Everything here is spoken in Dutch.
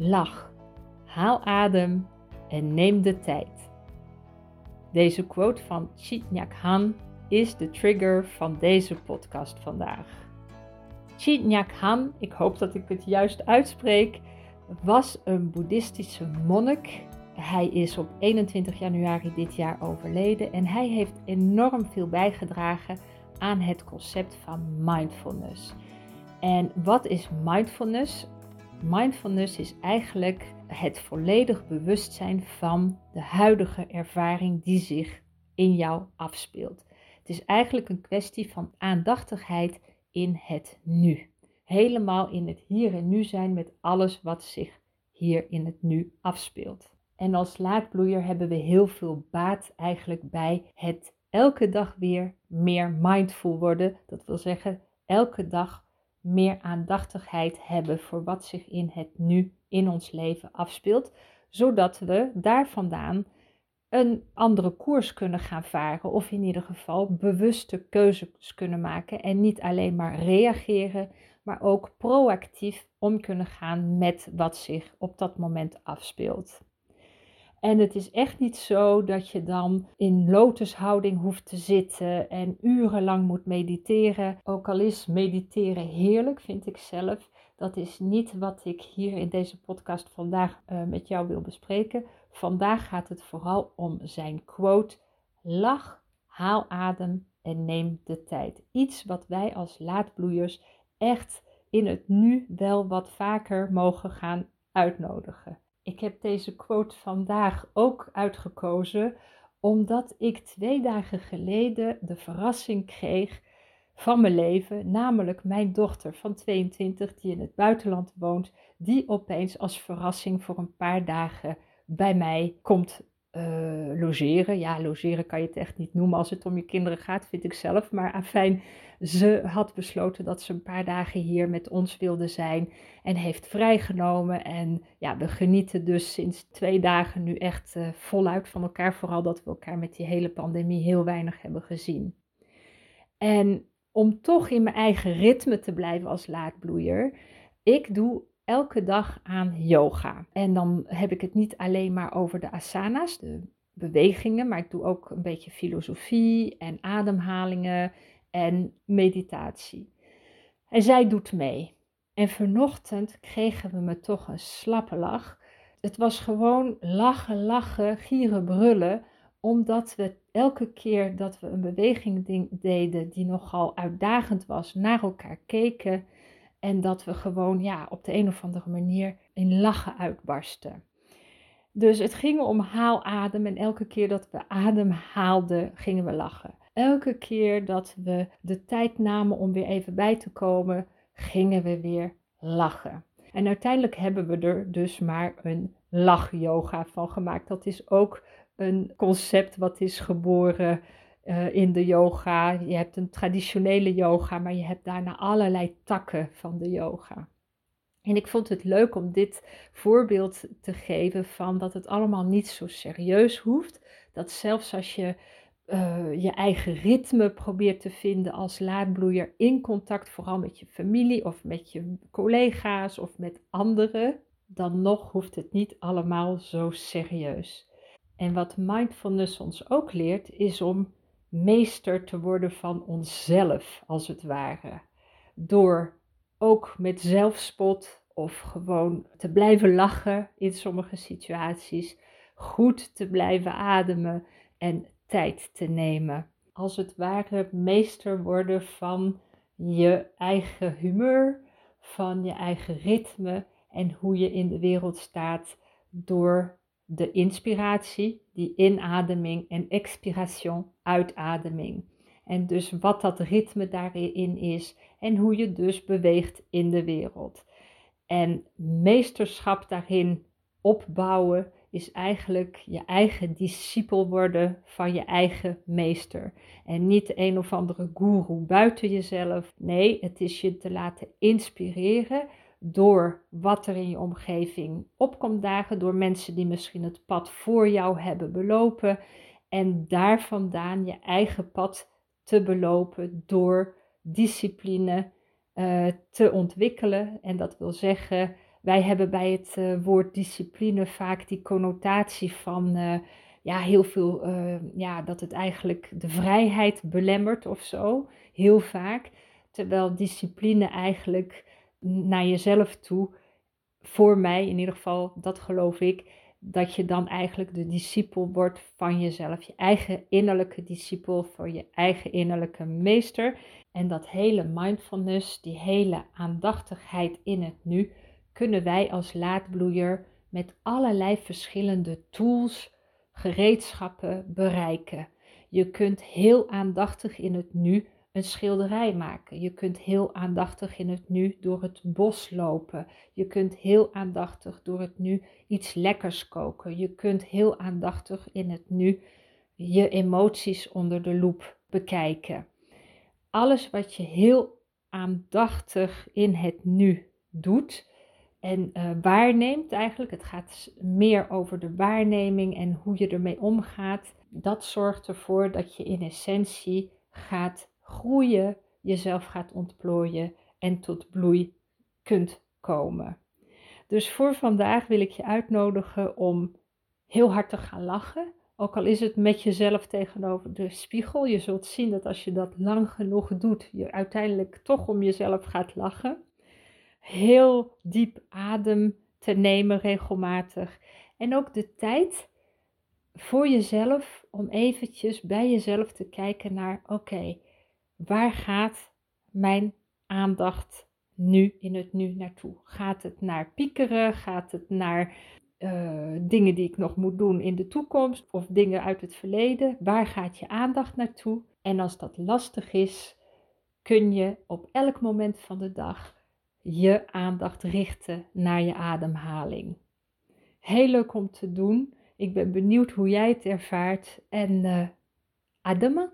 Lach, haal adem en neem de tijd. Deze quote van Nyak Han is de trigger van deze podcast vandaag. Nyak Han, ik hoop dat ik het juist uitspreek, was een boeddhistische monnik. Hij is op 21 januari dit jaar overleden en hij heeft enorm veel bijgedragen aan het concept van mindfulness. En wat is mindfulness? Mindfulness is eigenlijk het volledig bewustzijn van de huidige ervaring die zich in jou afspeelt. Het is eigenlijk een kwestie van aandachtigheid in het nu. Helemaal in het hier en nu zijn met alles wat zich hier in het nu afspeelt. En als laadbloeier hebben we heel veel baat eigenlijk bij het elke dag weer meer mindful worden. Dat wil zeggen, elke dag meer aandachtigheid hebben voor wat zich in het nu in ons leven afspeelt, zodat we daar vandaan een andere koers kunnen gaan varen of in ieder geval bewuste keuzes kunnen maken en niet alleen maar reageren, maar ook proactief om kunnen gaan met wat zich op dat moment afspeelt. En het is echt niet zo dat je dan in lotushouding hoeft te zitten en urenlang moet mediteren. Ook al is mediteren heerlijk, vind ik zelf. Dat is niet wat ik hier in deze podcast vandaag uh, met jou wil bespreken. Vandaag gaat het vooral om zijn quote: Lach, haal adem en neem de tijd. Iets wat wij als laadbloeiers echt in het nu wel wat vaker mogen gaan uitnodigen. Ik heb deze quote vandaag ook uitgekozen omdat ik twee dagen geleden de verrassing kreeg van mijn leven, namelijk mijn dochter van 22 die in het buitenland woont, die opeens als verrassing voor een paar dagen bij mij komt uh, logeren. Ja, logeren kan je het echt niet noemen als het om je kinderen gaat, vind ik zelf. Maar afijn, ze had besloten dat ze een paar dagen hier met ons wilde zijn en heeft vrijgenomen. En ja, we genieten dus sinds twee dagen nu echt uh, voluit van elkaar. Vooral dat we elkaar met die hele pandemie heel weinig hebben gezien. En om toch in mijn eigen ritme te blijven als laadbloeier, ik doe elke dag aan yoga. En dan heb ik het niet alleen maar over de asana's, de bewegingen, maar ik doe ook een beetje filosofie en ademhalingen en meditatie. En zij doet mee. En vanochtend kregen we me toch een slappe lach. Het was gewoon lachen, lachen, gieren, brullen, omdat we elke keer dat we een beweging deden die nogal uitdagend was, naar elkaar keken en dat we gewoon ja, op de een of andere manier in lachen uitbarsten. Dus het ging om haaladem en elke keer dat we adem haalden, gingen we lachen. Elke keer dat we de tijd namen om weer even bij te komen, gingen we weer lachen. En uiteindelijk hebben we er dus maar een lachyoga van gemaakt. Dat is ook een concept wat is geboren uh, in de yoga. Je hebt een traditionele yoga, maar je hebt daarna allerlei takken van de yoga. En ik vond het leuk om dit voorbeeld te geven van dat het allemaal niet zo serieus hoeft. Dat zelfs als je uh, je eigen ritme probeert te vinden als laadbloeier in contact, vooral met je familie of met je collega's of met anderen, dan nog hoeft het niet allemaal zo serieus. En wat mindfulness ons ook leert, is om meester te worden van onszelf, als het ware. Door ook met zelfspot of gewoon te blijven lachen in sommige situaties, goed te blijven ademen en tijd te nemen. Als het ware meester worden van je eigen humeur, van je eigen ritme en hoe je in de wereld staat door de inspiratie, die inademing en expiration, uitademing. En dus wat dat ritme daarin is en hoe je dus beweegt in de wereld. En meesterschap daarin opbouwen is eigenlijk je eigen discipel worden van je eigen meester. En niet een of andere guru buiten jezelf. Nee, het is je te laten inspireren door wat er in je omgeving opkomt dagen, door mensen die misschien het pad voor jou hebben belopen en daar vandaan je eigen pad te belopen door discipline uh, te ontwikkelen. En dat wil zeggen Wij hebben bij het uh, woord discipline vaak die connotatie van uh, ja, heel veel, ja, dat het eigenlijk de vrijheid belemmert of zo, heel vaak. Terwijl discipline eigenlijk naar jezelf toe, voor mij in ieder geval, dat geloof ik, dat je dan eigenlijk de discipel wordt van jezelf, je eigen innerlijke discipel, voor je eigen innerlijke meester. En dat hele mindfulness, die hele aandachtigheid in het nu, kunnen wij als laadbloeier met allerlei verschillende tools, gereedschappen bereiken. Je kunt heel aandachtig in het nu een schilderij maken. Je kunt heel aandachtig in het nu door het bos lopen. Je kunt heel aandachtig door het nu iets lekkers koken. Je kunt heel aandachtig in het nu je emoties onder de loep bekijken. Alles wat je heel aandachtig in het nu doet en uh, waarneemt eigenlijk, het gaat meer over de waarneming en hoe je ermee omgaat, dat zorgt ervoor dat je in essentie gaat groeien, jezelf gaat ontplooien en tot bloei kunt komen. Dus voor vandaag wil ik je uitnodigen om heel hard te gaan lachen. Ook al is het met jezelf tegenover de spiegel. Je zult zien dat als je dat lang genoeg doet, je uiteindelijk toch om jezelf gaat lachen. Heel diep adem te nemen regelmatig. En ook de tijd voor jezelf om eventjes bij jezelf te kijken naar: oké, waar gaat mijn aandacht nu in het nu naartoe? Gaat het naar piekeren? Gaat het naar uh, dingen die ik nog moet doen in de toekomst of dingen uit het verleden? Waar gaat je aandacht naartoe? En als dat lastig is, kun je op elk moment van de dag je aandacht richten naar je ademhaling. Heel leuk om te doen. Ik ben benieuwd hoe jij het ervaart. En uh, adema